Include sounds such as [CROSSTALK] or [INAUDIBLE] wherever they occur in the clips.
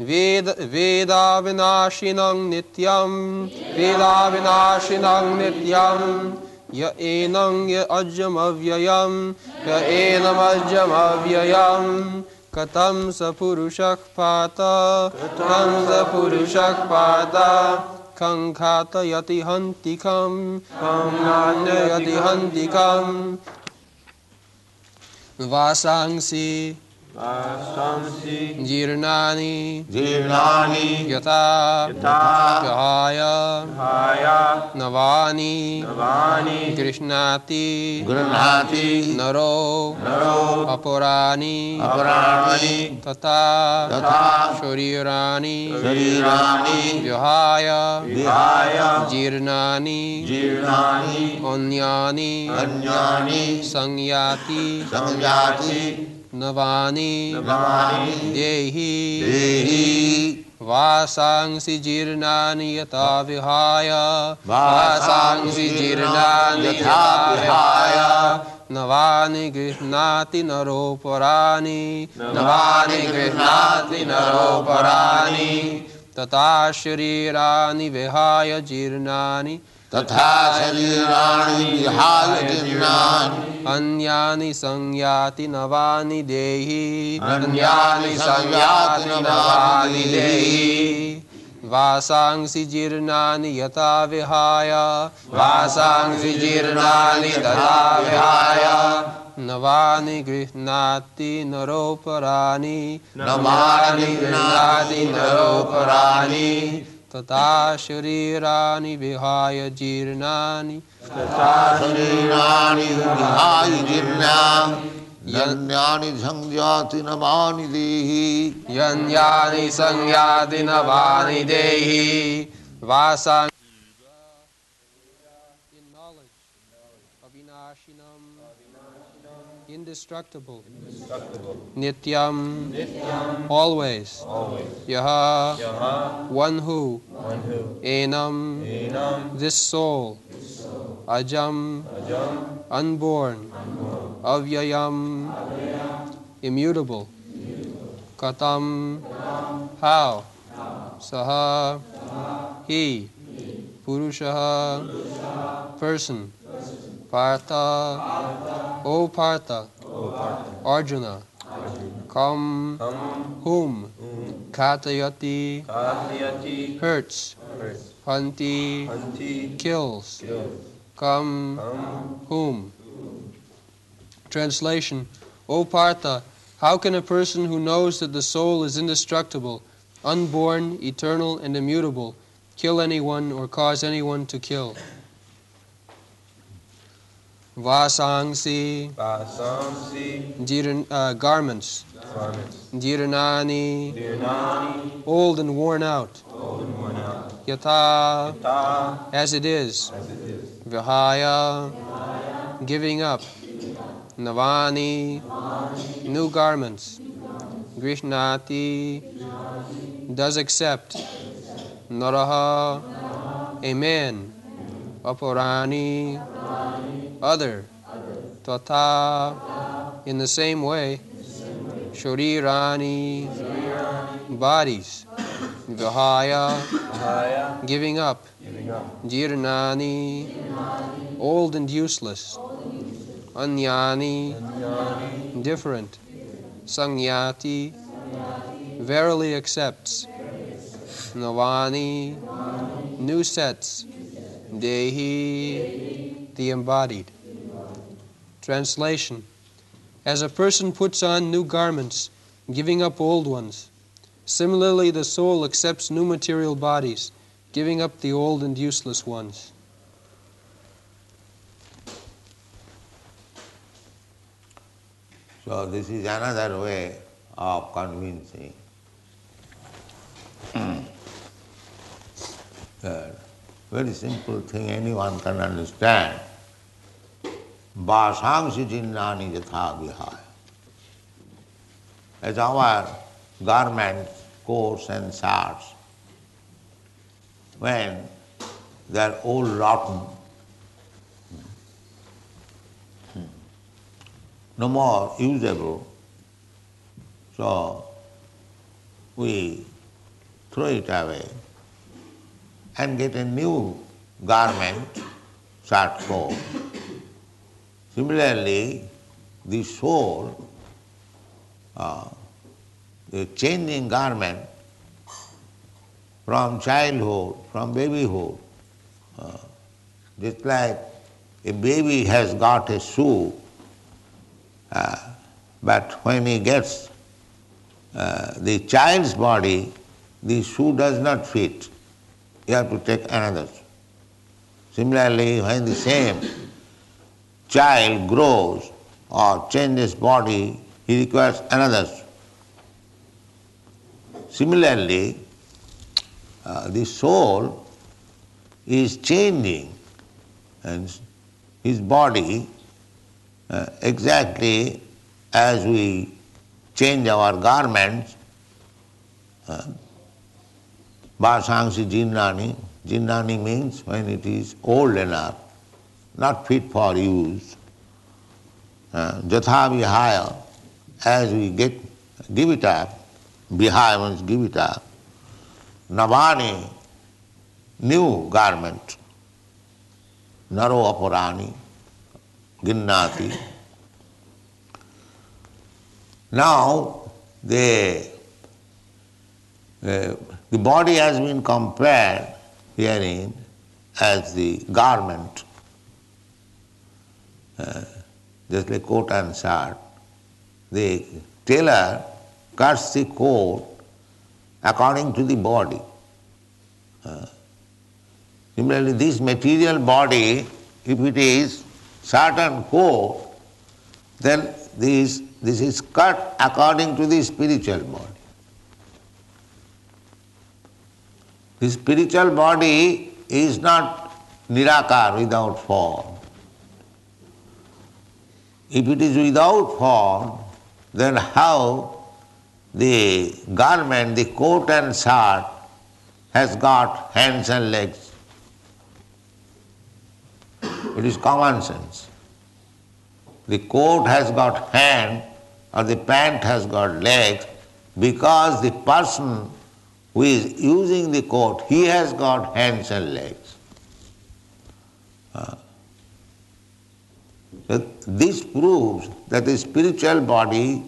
वेद, वेदाविनाशिनं नित्यं। वेदाविनाशिनं नित्यं। य एनं य अजमव्ययं। य एनमजमव्ययं कथं स पुरुषः पात? कं स पुरुषः पात? खं घातयति हन्ति खं घातयति हन्ति खं वासांसि वासांसि जीर्णानि। जीर्णानि। यथा। यथा। विहाय नवानि। नवानि। गृह्णाति। गृह्णाति। नरो। नरो। अपराणि। अपराणि तथा। तथा। शरीराणि। शरीराणि। विहाय। विहाय। जीर्णानि। जीर्णानि। अन्यानि। अन्यानि। संयाति। संयाति। नवानि नवानि देहि देहि वासांसि जीर्णानि यथा विहाय वासांसि जीर्णानि यथा विहाय नवानि गृह्णाति नरोपराणि नवानि गृह्णाति नरोपराणि तथा शरीराणि विहाय जीर्णानि तथा शरीराणि विहाय जीर्णानि अन्यानि संयाति नवानि देहि। अन्यानि संयाति नवानि देहि। वासांसि जीर्णानि यथा विहाय। वासांसि जीर्णानि तथा विहाय। नवानि गृह्णाति नरोपराणि। नवानि गृह्णाति नरोपराणि। तथा शरीरा विहाय जीर्णा तथा शरीराणि विहाय जीर्णानि यन्यानि संज्ञाति नवानि देहि। यन्यानि संज्ञाति नवानि देहि। वासां indestructible. Nityam. Always. Yaha. Yaha. one who. One who. enam. This soul. Ajam. Unborn. Avyayam. Immutable. Katam. How? Saha. He. Purushaha. Person partha o partha arjuna. Kam whom? Katayati hurts hanti kills. Kam whom? Translation. O Partha, how can a person who knows that the soul is indestructible, unborn, eternal, and immutable, kill anyone or cause anyone to kill? Vasangsi. Vasangsi. Dhiran, uh, garments. Garments. Dhiranani. Dhiranani. Old and worn out. Old and worn out. Yata. Yata. As it is. As it is. Vihaya. Vihaya. Giving up. Giving up. Navani. Navani. New garments. Grishnati. Does accept. Naraha. Naraha. A man other, tata, in the same way, shorirani, bodies, vihaya, giving up, jirnani, old and useless, anyani, different, sangyati, verily accepts, navani, new sets, dehi, the embodied. Translation As a person puts on new garments, giving up old ones, similarly the soul accepts new material bodies, giving up the old and useless ones. So this is another way of convincing. Uh, very simple thing anyone can understand. Vasangsi jinnani jatha vihaya. As our garments, coats and shirts, when they are all rotten, no more usable, so we throw it away and get a new garment, shirt coat. Similarly, the soul, uh, the changing garment from childhood, from babyhood, uh, just like a baby has got a shoe, uh, but when he gets uh, the child's body, the shoe does not fit. You have to take another. Similarly, when the same child grows or changes body, he requires another. Similarly, uh, the soul is changing and his body uh, exactly as we change our garments. Uh, Vasangsi jinnani. Jinnani means when it is old enough, not fit for use. Uh, Jatha vihaya, as we get, give it up, vihaya means give it up. Navani, new garment. Naro aparani, ginnati. Now, the, uh, the body has been compared herein as the garment, just like coat and shirt. The tailor cuts the coat according to the body. Uh, similarly, this material body, if it is certain coat, then this, this is cut according to the spiritual body. The spiritual body is not nirakar without form. If it is without form, then how the garment, the coat and shirt has got hands and legs? It is common sense. The coat has got hand or the pant has got legs because the person who is using the coat, he has got hands and legs. Uh, this proves that the spiritual body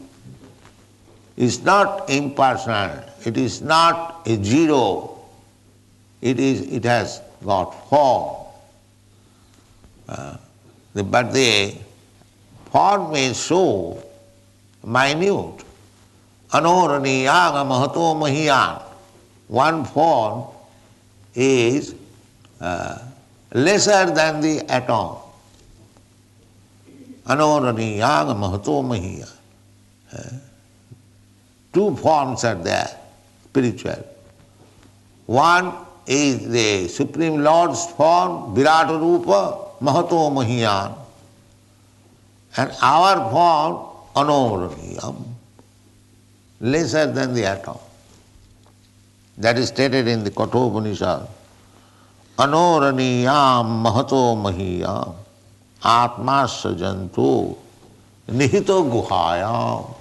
is not impersonal, it is not a zero, it, is, it has got form. Uh, but the form is so minute. Anoraniyaga mahato mahiyan one form is uh, lesser than the atom. अनोरणीयांग महतो मही। Two forms are there spiritual one is the supreme lord's form Virat रूप महतो महियान and our form अनोरणीयम lesser than the atom that is stated in the Kathopanishad अनोरणीयाम महतो महिया atma sajantu nihito guhayam.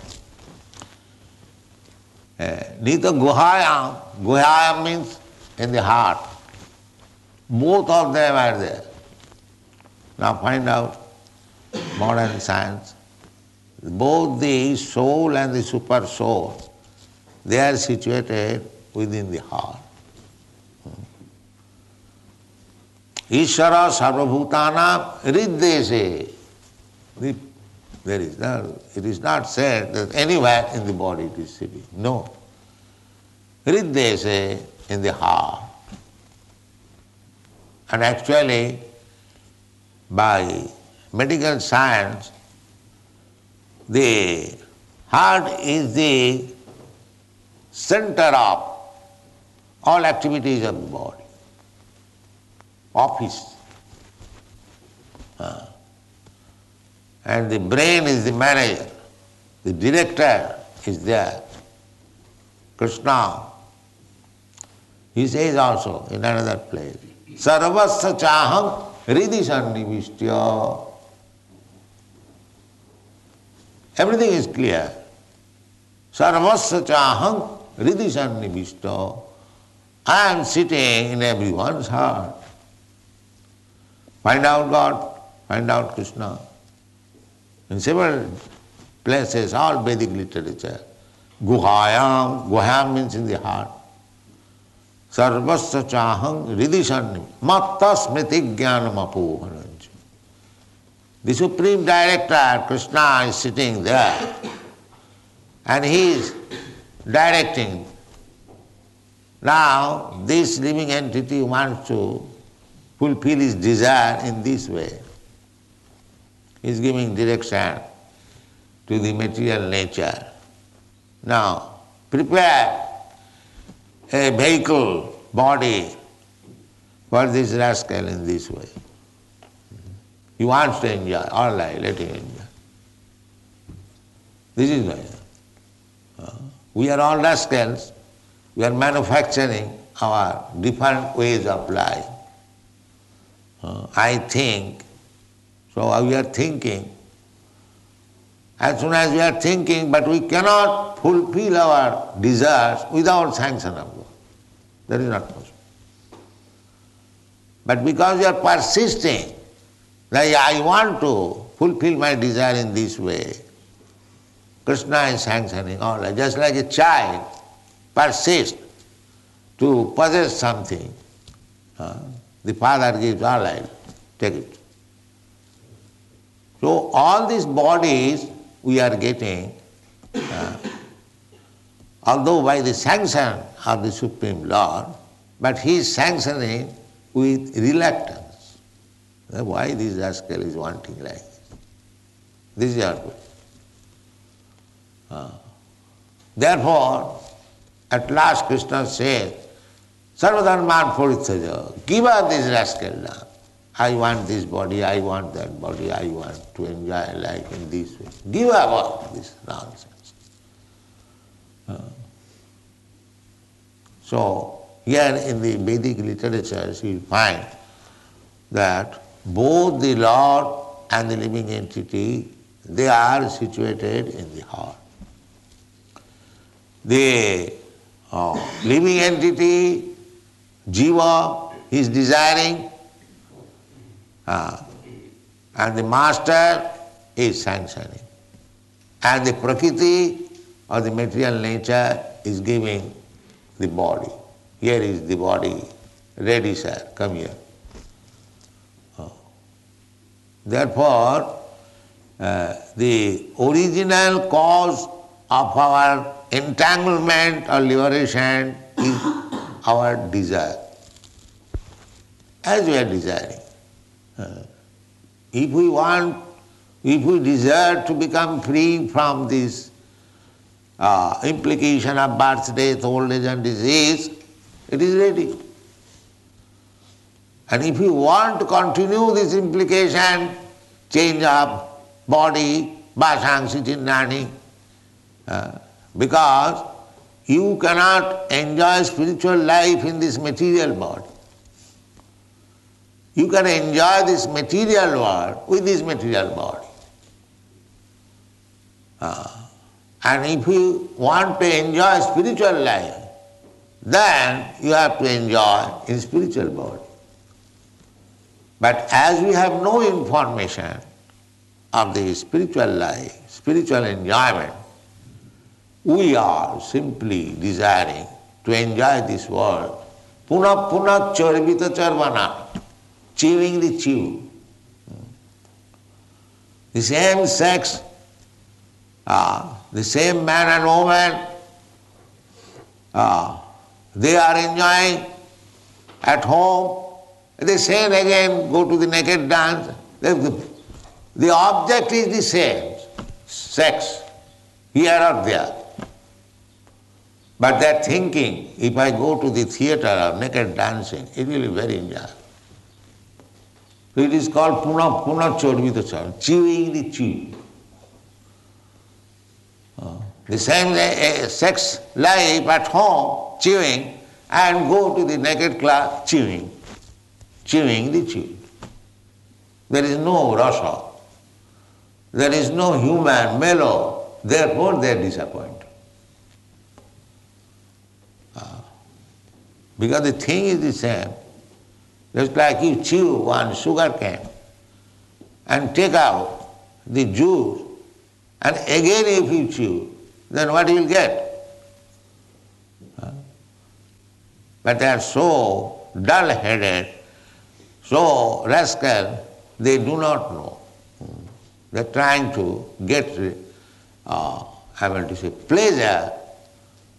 Nihito guhayam, guhayam means in the heart. Both of them are there. Now find out modern science. Both the soul and the super soul, they are situated within the heart. Ishara sarvabhutana riddese. There is no, it is not said that anywhere in the body it is sitting. No. Riddese in the heart. And actually, by medical science, the heart is the center of all activities of the body. Office. Uh, and the brain is the manager, the director is there. Krishna. He says also in another place, Sarvasya chaham hridi. Everything is clear. Sarvasya chaham hridi. I am sitting in everyone's heart. Find out God, find out Krishna. In several places, all Vedic literature. Guhayam, Guhayam means in the heart. Sarvasya chaham ridishannim matta smriti jnanam. The Supreme Director, Krishna, is sitting there and he is directing. Now, this living entity wants to fulfill his desire in this way. He is giving direction to the material nature. Now, prepare a vehicle, body for this rascal in this way. He wants to enjoy, all right, let him enjoy. This is why. We are all rascals. We are manufacturing our different ways of life. Uh, I think, so we are thinking. As soon as we are thinking, but we cannot fulfill our desires without sanction of God. That is not possible. But because you are persisting, that I want to fulfill my desire in this way, Krishna is sanctioning all that. Just like a child persists to possess something, uh, the father gives all right, take it. So all these bodies we are getting, uh, although by the sanction of the Supreme Lord, but he is sanctioning with reluctance. Why this rascal is wanting like this? This is our question. Uh, therefore, at last Krishna says, Sarvadharman Puritaja, give up this rascal now. I want this body, I want that body, I want to enjoy life in this way. Give up all this nonsense. So, here in the Vedic literature, you find that both the Lord and the living entity, they are situated in the heart. The uh, living entity, Jiva, is desiring, uh, and the master is sanctioning. And the Prakriti or the material nature is giving the body. Here is the body. Ready, sir, come here. Oh. Therefore, uh, the original cause of our entanglement or liberation is our desire. As we are desiring. Uh, if we want, if we desire to become free from this uh, implication of birth, death, old age and disease, it is ready. And if you want to continue this implication, change of body, basang sitinani, uh, because you cannot enjoy spiritual life in this material body. You can enjoy this material world with this material body. Uh, and if you want to enjoy spiritual life, then you have to enjoy in spiritual body. But as we have no information of the spiritual life, spiritual enjoyment, we are simply desiring to enjoy this world. Puna puna charvita charvana, chewing the chew. The same sex, uh, the same man and woman, uh, they are enjoying at home. They say again, go to the naked dance. The object is the same, sex, here or there. But they're thinking, if I go to the theater of naked dancing, it will be very enjoyable. So it is called puna puna chorvita chewing the chew. Uh, the same sex life at home, chewing, and go to the naked class, chewing, chewing the chew. There is no rasa. There is no human mellow. Therefore they are disappointed. Because the thing is the same. Just like you chew one sugar cane and take out the juice, and again if you chew, then what you will get? But they are so dull-headed, so rascal, they do not know. They are trying to get, uh, I want to say, pleasure,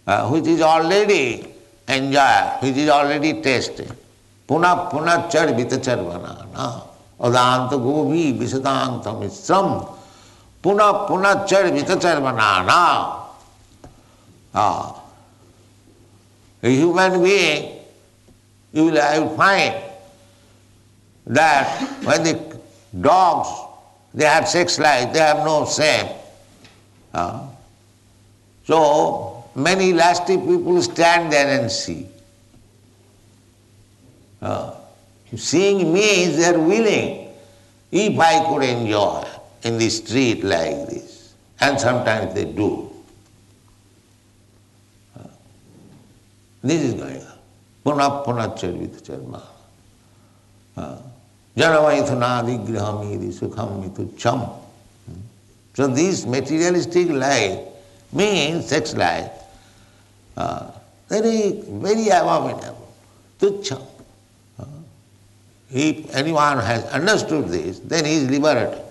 uh, which is already enjoy, which is already tasted. Puna puna char vitacharvana. No? अदांत गोभी विशदांत मिश्रम पुनः पुनः चर विचर बनाना human being you will I find that when the dogs they have sex life they have no shame so ah. many lusty people stand there and see uh, seeing means they are willing. If I could enjoy in the street like this, and sometimes they do. Uh, this is going on. Puna puna charvita charma. Janavaithana vigraham sukham mitucham. So this materialistic life means sex life, uh, very, very abominable, tucham. If anyone has understood this, then he is liberated.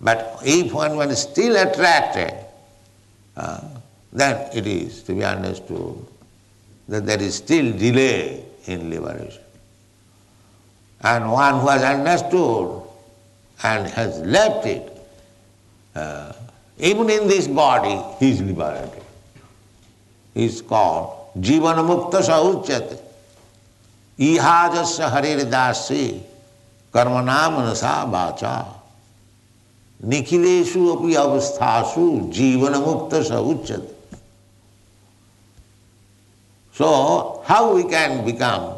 But if one is still attracted, then it is to be understood that there is still delay in liberation. And one who has understood and has left it, uh, even in this body, he is liberated. He is called Jivana Mukta Sauchyate. इहाजस्य हरेर दासे कर्मनाम नसा बाचा निखिलेशु अपि अवस्थासु जीवन मुक्त स उच्चते So, how we can become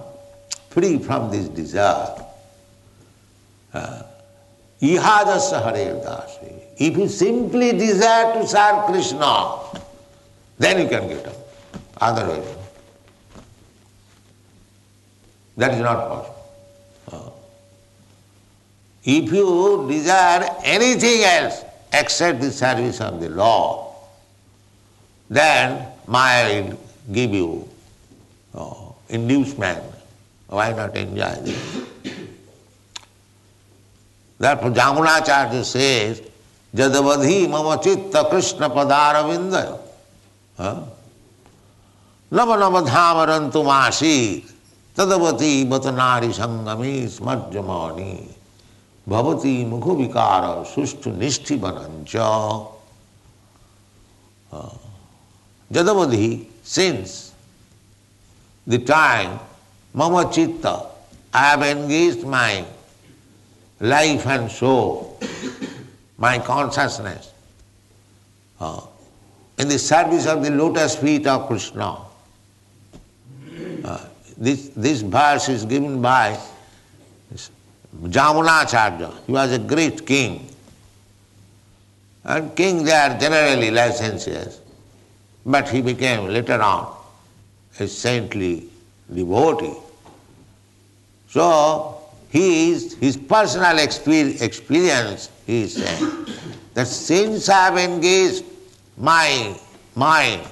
free from this desire? Uh, Ihadasya Hare Dasi. If you simply desire to serve Krishna, then you can get up. Otherwise, That is not possible. Uh, if you desire anything else except the service of the law, then Maya will give you uh, inducement. Why not enjoy this? [COUGHS] Therefore Jamunacharya says, Jadavadhi mama chitta krishna padaravinda. Nava नव नवधावरंतु मासी तदवती बत नारी संगमी स्मजमानी भवती मुख विकार सुष्ठ निष्ठि बनंच जदवधि सिंस द टाइम मम चित्त I have engage my life and so my consciousness in the service of the lotus feet of Krishna This, this verse is given by Jamunacharya. He was a great king. And king they are generally licentious. But he became later on a saintly devotee. So he is, his personal experience, he is saying, that since I have engaged my mind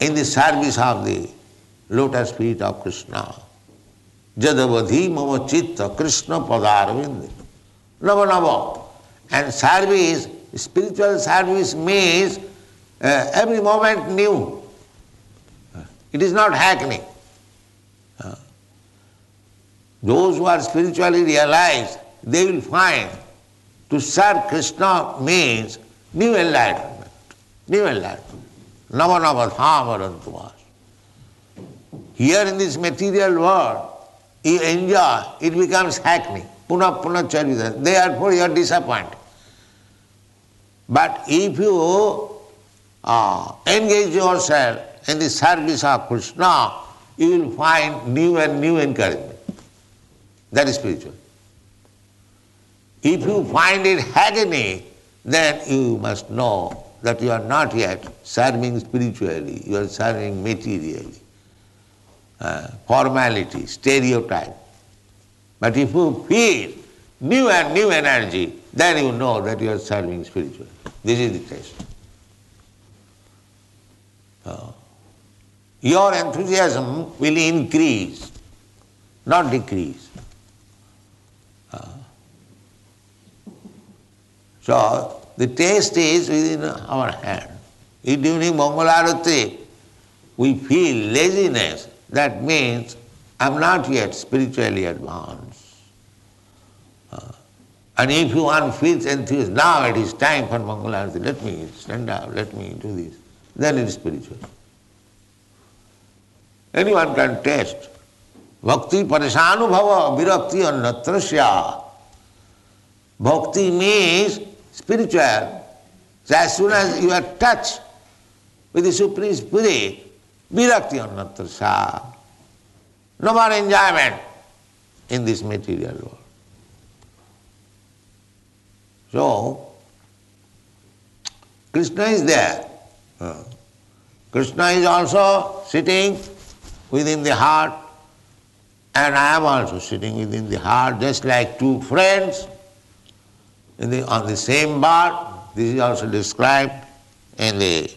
in the service of the lotus feet of Krishna. Jadavadhi mama chitta Krishna padarvind. Nava nava. And service, spiritual service means uh, every moment new. It is not hackney. Uh, those who are spiritually realized, they will find to serve Krishna means new enlightenment. New enlightenment. Nava nava dhamarantumas. Here in this material world, you enjoy, it becomes hackney. Puna puna charita. Therefore you are disappointed. But if you uh, engage yourself in the service of Krishna, you will find new and new encouragement. That is spiritual. If you find it agony, then you must know that you are not yet serving spiritually, you are serving materially. Uh, formality, stereotype. But if you feel new and new energy, then you know that you are serving spiritually. This is the test. Your enthusiasm will increase, not decrease. Uh, so the taste is within our hand. During Mangalarati we feel laziness, that means I'm not yet spiritually advanced. Uh, and if one feels enthused, now it is time for Mangalarati, let me stand up, let me do this, then it is spiritual. Anyone can test. Bhakti parishanubhava virakti annatrasya. Bhakti means spiritual. So as soon as you are touched with the Supreme Spirit, virakti annatrasya. No more enjoyment in this material world. So, Krishna is there. Krishna is also sitting within the heart, and I am also sitting within the heart, just like two friends the, on the same bar. This is also described in the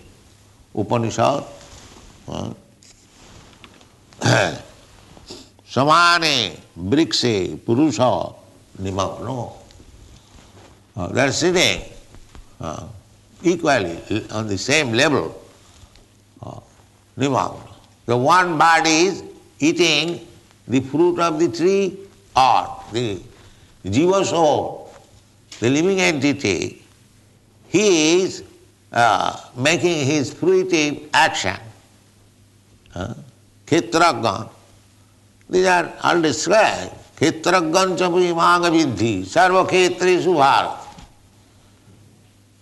Upanishad. [COUGHS] Samane brikse purusha. Uh, they are sitting uh, equally on the same level. Uh. The one bird is eating the fruit of the tree or the jiva soul, the living entity, he is uh, making his fruitive action. क्षेत्रज्ञ these are all describe क्षेत्रज्ञ च मांग विधि सर्व क्षेत्र सुभार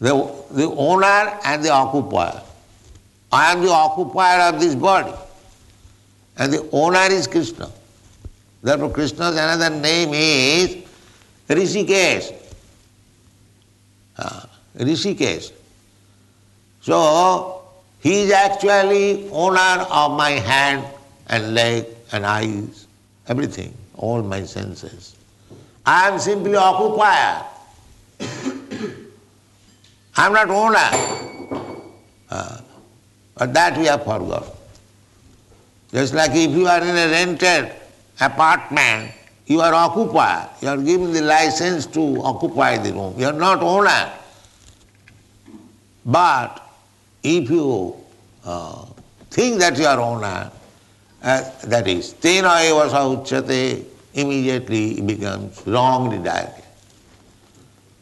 the owner and the occupier I am the occupier of this body and the owner is Krishna therefore Krishna and name is Hrishikesh Hrishikesh so he is actually owner of my hand and leg and eyes, everything, all my senses. I am simply occupier. [COUGHS] I am not owner. Uh, but that we have forgotten. Just like if you are in a rented apartment, you are occupier. You are given the license to occupy the room. You are not owner. But if you uh, think that you are owner, uh, that is, tena eva uchate, immediately it becomes wrongly directed.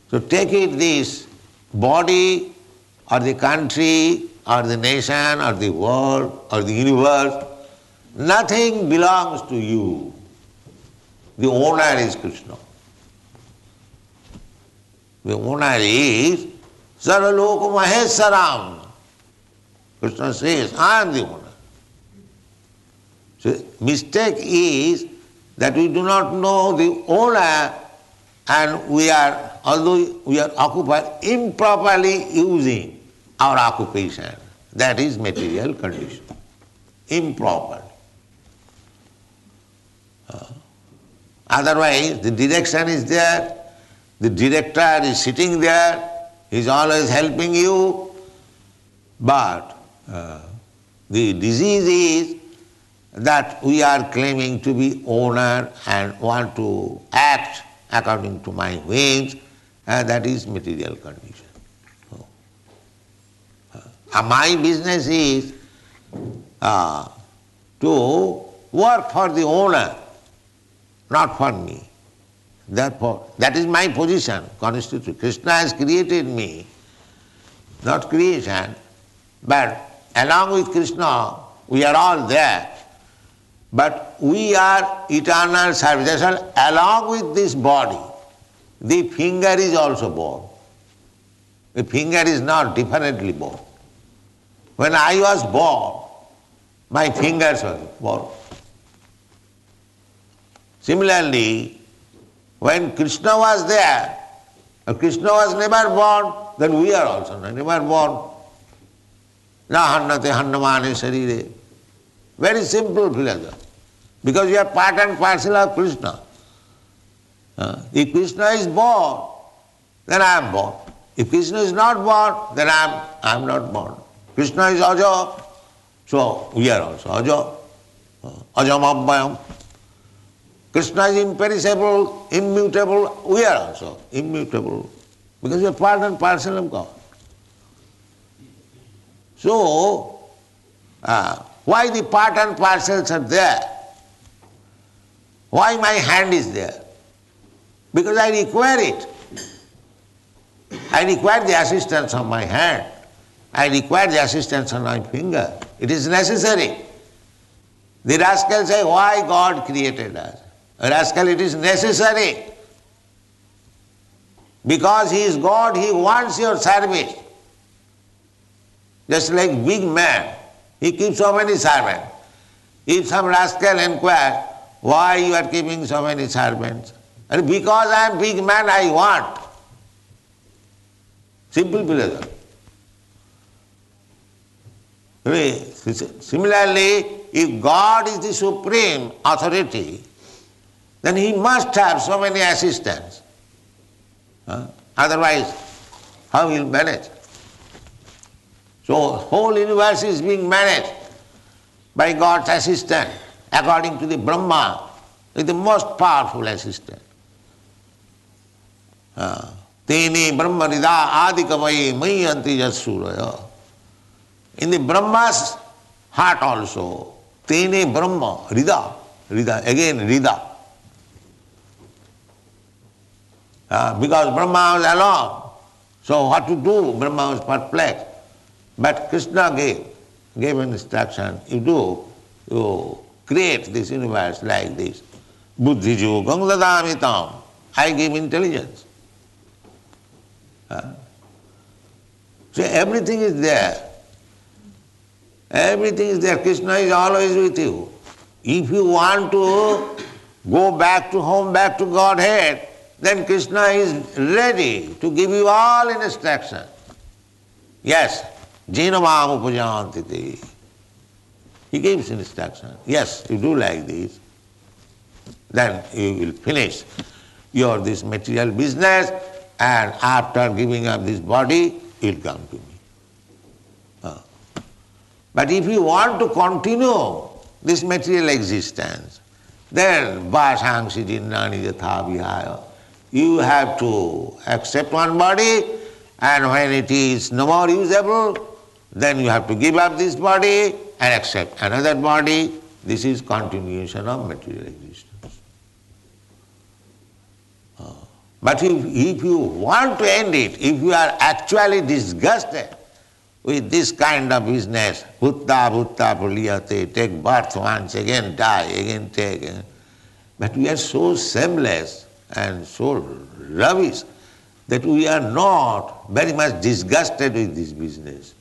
So take it this body or the country or the nation or the world or the universe Nothing belongs to you. The owner is Krishna. The owner is Saraloka Maheswaram. Krishna says, I am the owner. So mistake is that we do not know the owner and we are, although we are occupied, improperly using our occupation. That is material condition. Improperly. Otherwise, the direction is there, the director is sitting there, he is always helping you, but uh, the disease is that we are claiming to be owner and want to act according to my whims, and that is material condition. Uh, my business is uh, to work for the owner not for me. Therefore, that is my position, constituted. Krishna has created me, not creation, but along with Krishna, we are all there. But we are eternal service. Along with this body, the finger is also born. The finger is not differently born. When I was born, my fingers were born. Similarly, when Krishna was there, Krishna was never born, then we are also never born. Na hannate hannamane sharire. Very simple philosophy. Because you are part and parcel of Krishna. Uh, if Krishna is born, then I am born. If Krishna is not born, then I am, I am not born. Krishna is Aja, so we are also Aja. Uh, Ajam Abhayam. Krishna is imperishable, immutable, we are also immutable. Because we are part and parcel of God. So, uh, why the part and parcels are there? Why my hand is there? Because I require it. I require the assistance of my hand. I require the assistance of my finger. It is necessary. The rascal say, why God created us? Rascal, it is necessary. Because he is God, he wants your service. Just like big man, he keeps so many servants. If some rascal inquire, why you are keeping so many servants? And because I am big man, I want. Simple philosophy. Similarly, if God is the supreme authority, then he must have so many assistants. Otherwise, how will manage? So whole universe is being managed by God's assistant, according to the Brahma, is the most powerful assistant. Tene Brahma Rida Adikavai Mayanti Jasuraya. In the Brahma's heart also, Tene Brahma Rida, Rida, again Rida. Uh, because Brahma was alone. So what to do? Brahma was perplexed. But Krishna gave, gave an instruction, you do, you create this universe like this. Buddhiju gangladamitam. I give intelligence. Uh, so everything is there. Everything is there. Krishna is always with you. If you want to go back to home, back to Godhead, then Krishna is ready to give you all instruction. Yes, Jinamam upajantiti. He gives instruction. Yes, you do like this, then you will finish your this material business and after giving up this body, you will come to me. Uh. But if you want to continue this material existence, then vasangsi jinnani yatha vihaya. You have to accept one body and when it is no more usable, then you have to give up this body and accept another body. This is continuation of material existence. Uh, but if, if you want to end it, if you are actually disgusted with this kind of business, bhutta bhutta praliyate, take birth once, again die, again take. But we are so shameless and so rubbish that we are not very much disgusted with this business.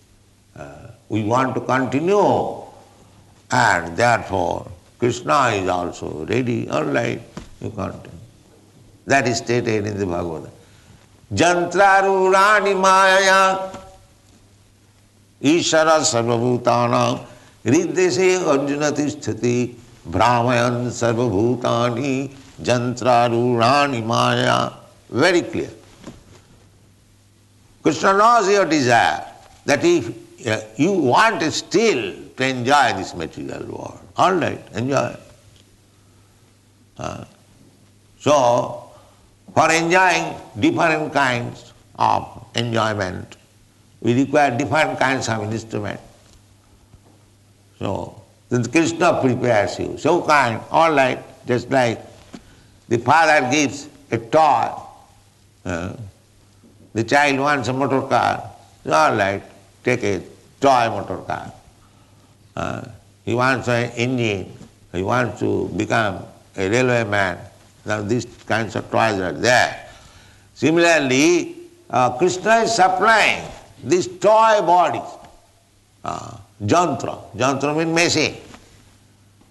Uh, we want to continue and therefore Krishna is also ready, all right, you continue. That is stated in the Bhagavad. Jantrarurani Maya Ishara Sarvabhutana Riddese Arjuna Tisthati Brahmayan Sarvabhutani Jantrarurani Maya. Very clear. Krishna knows your desire that if uh, you want still to enjoy this material world, all right, enjoy. Uh, so, for enjoying different kinds of enjoyment, we require different kinds of instrument. So, then Krishna prepares you. So kind, all right, just like the father gives a toy. Uh, the child wants a motor car. All right, take a toy motor car. Uh, he wants an engine. he wants to become a railway man. Now these kinds of toys are there. Similarly, uh, Krishna is supplying these toy bodies, uh, jantra. Jantra means machine.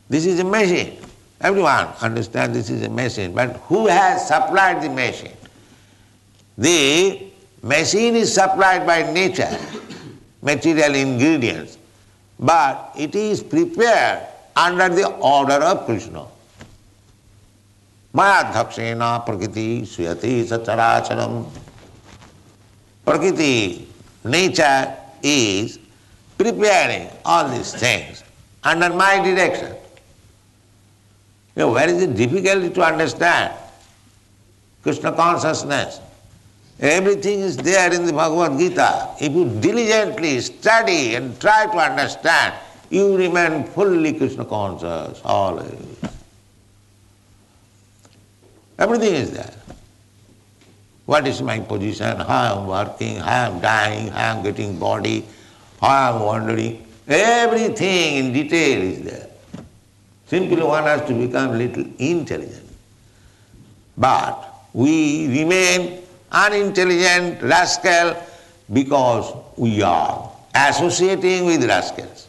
This is a machine. Everyone understands this is a machine, but who has supplied the machine? The machine is supplied by nature, material ingredients, but it is prepared under the order of Krishna. Mayadhakshena prakriti suyati sacharacharam. Prakriti, nature is preparing all these things under my direction. You know, where is it difficult to understand? Krishna consciousness. Everything is there in the Bhagavad Gita. If you diligently study and try to understand, you remain fully Krishna conscious always. Everything is there. What is my position? How I am working, how I am dying, how I am getting body, how I am wandering. Everything in detail is there. Simply one has to become little intelligent. But we remain unintelligent rascal because we are associating with rascals.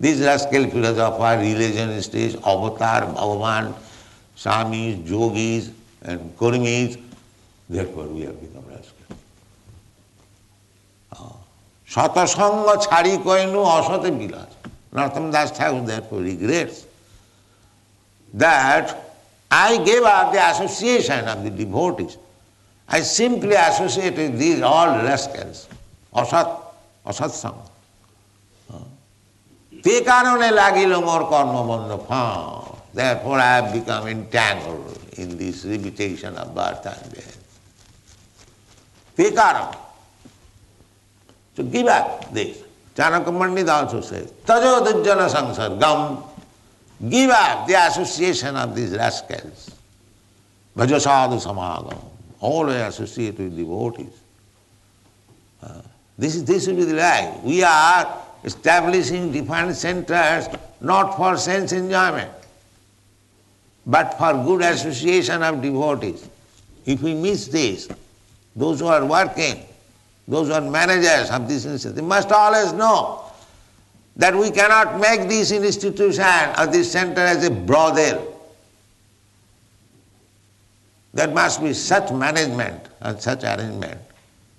These rascal philosophers, religionists, avatar, bhagavan, swamis, yogis and karmis, therefore we have become rascals. সতসঙ্গ ছাড়ি কইনু অসতে বিলাস Narottam Das Thakur therefore regrets that I gave up the association of the devotees I simply associate with these all rascals, asat, asat sang. Te karone lagilo mor karma Therefore I have become entangled in this repetition of birth and death. Te. So give up this. Chanakya Pandit also says, Tajo Dujjana Sangsargam. Give up the association of these rascals. Bhajo Sadhu Samagam always associate with devotees. Uh, this, is, this will be the life. We are establishing different centers not for sense enjoyment, but for good association of devotees. If we miss this, those who are working, those who are managers of this institution, must always know that we cannot make this institution or this center as a brothel. There must be such management and such arrangement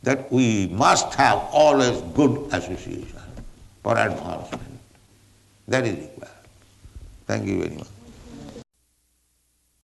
that we must have always good association for advancement. That is required. Thank you very much.